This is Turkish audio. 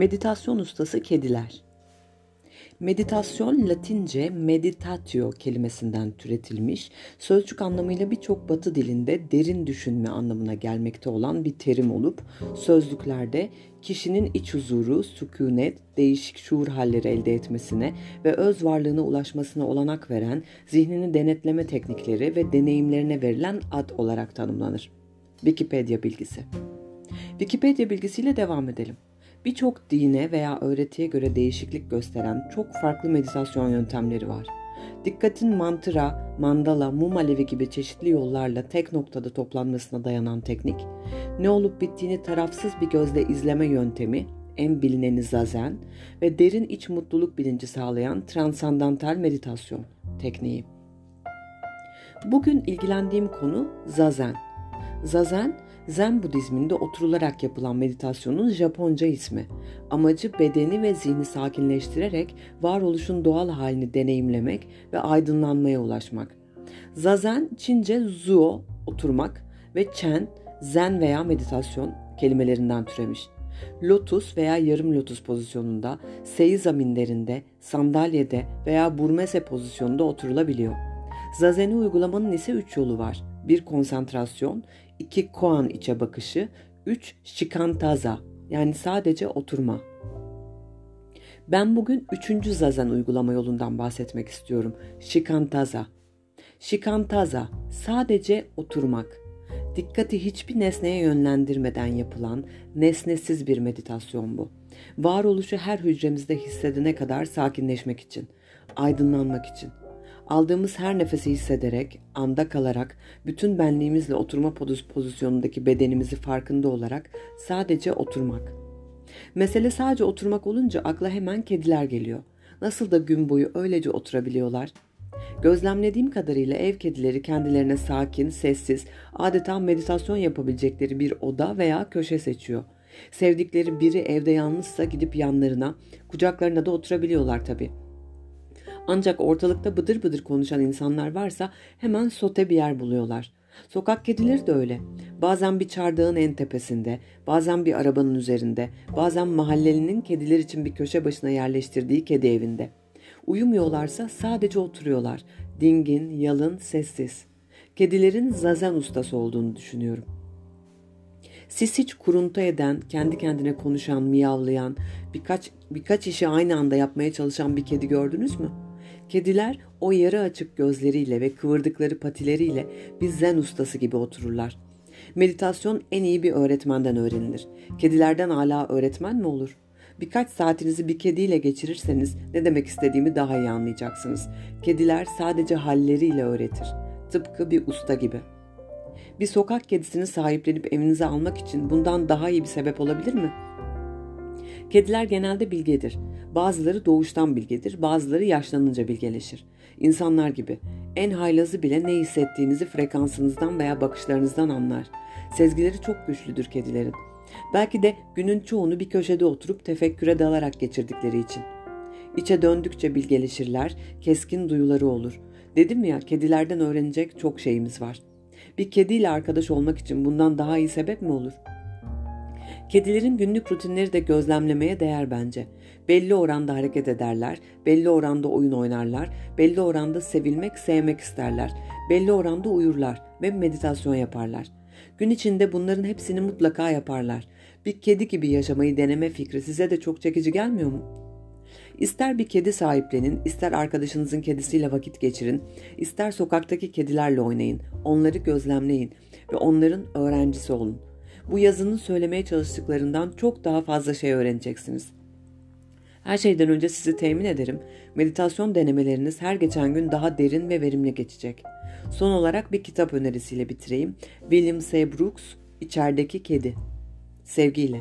Meditasyon ustası kediler. Meditasyon Latince meditatio kelimesinden türetilmiş, sözcük anlamıyla birçok batı dilinde derin düşünme anlamına gelmekte olan bir terim olup, sözlüklerde kişinin iç huzuru, sükunet, değişik şuur halleri elde etmesine ve öz varlığına ulaşmasına olanak veren zihnini denetleme teknikleri ve deneyimlerine verilen ad olarak tanımlanır. Wikipedia bilgisi. Wikipedia bilgisiyle devam edelim. Birçok dine veya öğretiye göre değişiklik gösteren çok farklı meditasyon yöntemleri var. Dikkatin mantıra, mandala, mum alevi gibi çeşitli yollarla tek noktada toplanmasına dayanan teknik, ne olup bittiğini tarafsız bir gözle izleme yöntemi, en bilineni zazen ve derin iç mutluluk bilinci sağlayan transandantal meditasyon tekniği. Bugün ilgilendiğim konu zazen. Zazen, Zen Budizminde oturularak yapılan meditasyonun Japonca ismi. Amacı bedeni ve zihni sakinleştirerek varoluşun doğal halini deneyimlemek ve aydınlanmaya ulaşmak. Zazen Çince zuo, oturmak ve chen, zen veya meditasyon kelimelerinden türemiş. Lotus veya yarım lotus pozisyonunda, seiza minderinde, sandalyede veya burmese pozisyonunda oturulabiliyor. Zazen'i uygulamanın ise üç yolu var. Bir konsantrasyon, 2 koan içe bakışı, 3 shikantaza yani sadece oturma. Ben bugün üçüncü zazen uygulama yolundan bahsetmek istiyorum. Shikantaza. Shikantaza sadece oturmak. Dikkati hiçbir nesneye yönlendirmeden yapılan nesnesiz bir meditasyon bu. Varoluşu her hücremizde hissedene kadar sakinleşmek için, aydınlanmak için. Aldığımız her nefesi hissederek, anda kalarak, bütün benliğimizle oturma pozisyonundaki bedenimizi farkında olarak sadece oturmak. Mesele sadece oturmak olunca akla hemen kediler geliyor. Nasıl da gün boyu öylece oturabiliyorlar? Gözlemlediğim kadarıyla ev kedileri kendilerine sakin, sessiz, adeta meditasyon yapabilecekleri bir oda veya köşe seçiyor. Sevdikleri biri evde yalnızsa gidip yanlarına, kucaklarına da oturabiliyorlar tabii. Ancak ortalıkta bıdır bıdır konuşan insanlar varsa hemen sote bir yer buluyorlar. Sokak kedileri de öyle. Bazen bir çardağın en tepesinde, bazen bir arabanın üzerinde, bazen mahallelinin kediler için bir köşe başına yerleştirdiği kedi evinde. Uyumuyorlarsa sadece oturuyorlar. Dingin, yalın, sessiz. Kedilerin zazen ustası olduğunu düşünüyorum. Siz hiç kuruntu eden, kendi kendine konuşan, miyavlayan, birkaç birkaç işi aynı anda yapmaya çalışan bir kedi gördünüz mü?'' Kediler o yarı açık gözleriyle ve kıvırdıkları patileriyle bir zen ustası gibi otururlar. Meditasyon en iyi bir öğretmenden öğrenilir. Kedilerden hala öğretmen mi olur? Birkaç saatinizi bir kediyle geçirirseniz ne demek istediğimi daha iyi anlayacaksınız. Kediler sadece halleriyle öğretir. Tıpkı bir usta gibi. Bir sokak kedisini sahiplenip evinize almak için bundan daha iyi bir sebep olabilir mi?'' Kediler genelde bilgedir. Bazıları doğuştan bilgedir, bazıları yaşlanınca bilgeleşir. İnsanlar gibi. En haylazı bile ne hissettiğinizi frekansınızdan veya bakışlarınızdan anlar. Sezgileri çok güçlüdür kedilerin. Belki de günün çoğunu bir köşede oturup tefekküre dalarak geçirdikleri için. İçe döndükçe bilgeleşirler, keskin duyuları olur. Dedim ya kedilerden öğrenecek çok şeyimiz var. Bir kediyle arkadaş olmak için bundan daha iyi sebep mi olur?'' Kedilerin günlük rutinleri de gözlemlemeye değer bence. Belli oranda hareket ederler, belli oranda oyun oynarlar, belli oranda sevilmek, sevmek isterler, belli oranda uyurlar ve meditasyon yaparlar. Gün içinde bunların hepsini mutlaka yaparlar. Bir kedi gibi yaşamayı deneme fikri size de çok çekici gelmiyor mu? İster bir kedi sahiplenin, ister arkadaşınızın kedisiyle vakit geçirin, ister sokaktaki kedilerle oynayın, onları gözlemleyin ve onların öğrencisi olun bu yazının söylemeye çalıştıklarından çok daha fazla şey öğreneceksiniz. Her şeyden önce sizi temin ederim, meditasyon denemeleriniz her geçen gün daha derin ve verimli geçecek. Son olarak bir kitap önerisiyle bitireyim. William S. Brooks, İçerideki Kedi. Sevgiyle.